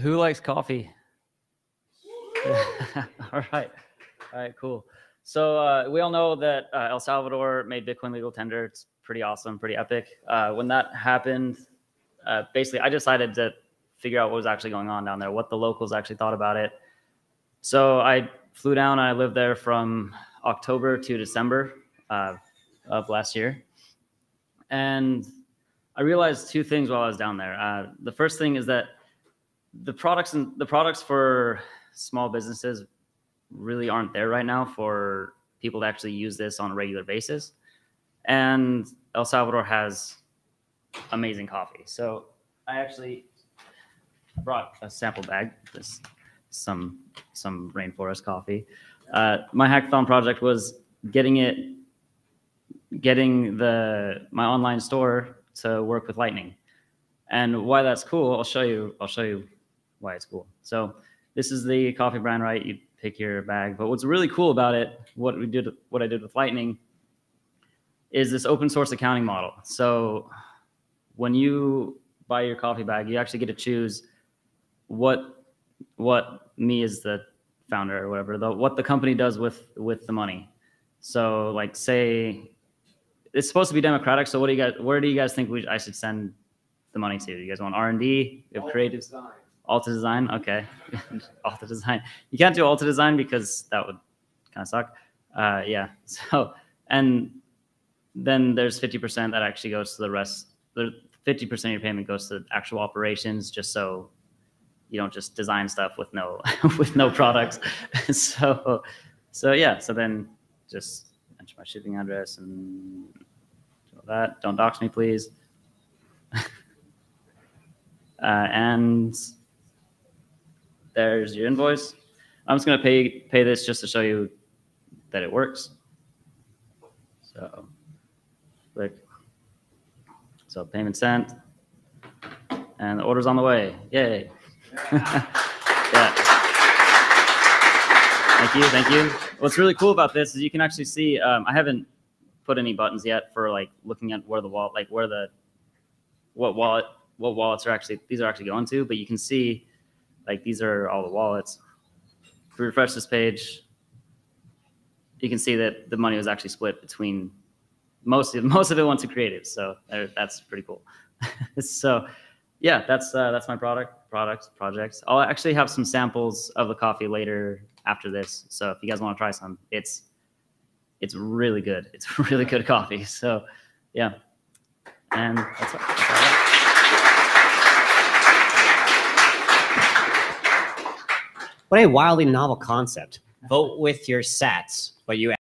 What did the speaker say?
Who likes coffee? all right. All right, cool. So uh, we all know that uh, El Salvador made Bitcoin legal tender. It's pretty awesome, pretty epic. Uh, when that happened, uh, basically, I decided to figure out what was actually going on down there, what the locals actually thought about it. So I flew down. I lived there from October to December uh, of last year, and I realized two things while I was down there. Uh, the first thing is that the products and the products for small businesses really aren't there right now for people to actually use this on a regular basis. And El Salvador has amazing coffee. So I actually brought a sample bag. This some some rainforest coffee. Uh, my hackathon project was getting it, getting the my online store to work with Lightning. And why that's cool, I'll show you. I'll show you why it's cool. So this is the coffee brand, right? You pick your bag. But what's really cool about it, what we did, what I did with Lightning, is this open source accounting model. So when you buy your coffee bag, you actually get to choose what what me as the founder or whatever, the, what the company does with with the money. So like say it's supposed to be democratic. So what do you guys where do you guys think we, I should send the money to? You guys want R and D? You have creative design. Alta design, okay. Alta design. You can't do Alta design because that would kind of suck. Uh, yeah. So and then there's 50% that actually goes to the rest. The 50% of your payment goes to actual operations, just so you don't just design stuff with no with no products. so so yeah. So then just enter my shipping address and do that. Don't dox me, please. uh, and there's your invoice. I'm just gonna pay pay this just to show you that it works. So click. So payment sent. And the order's on the way. Yay. yeah. Thank you, thank you. What's really cool about this is you can actually see, um, I haven't put any buttons yet for like looking at where the wallet, like where the, what wallet, what wallets are actually, these are actually going to, but you can see like these are all the wallets. If we refresh this page, you can see that the money was actually split between most of most of it went to creative. So that's pretty cool. so yeah, that's uh, that's my product products projects. I'll actually have some samples of the coffee later after this. So if you guys want to try some, it's it's really good. It's really good coffee. So yeah, and that's, that's What a wildly novel concept. Vote with your sats, but you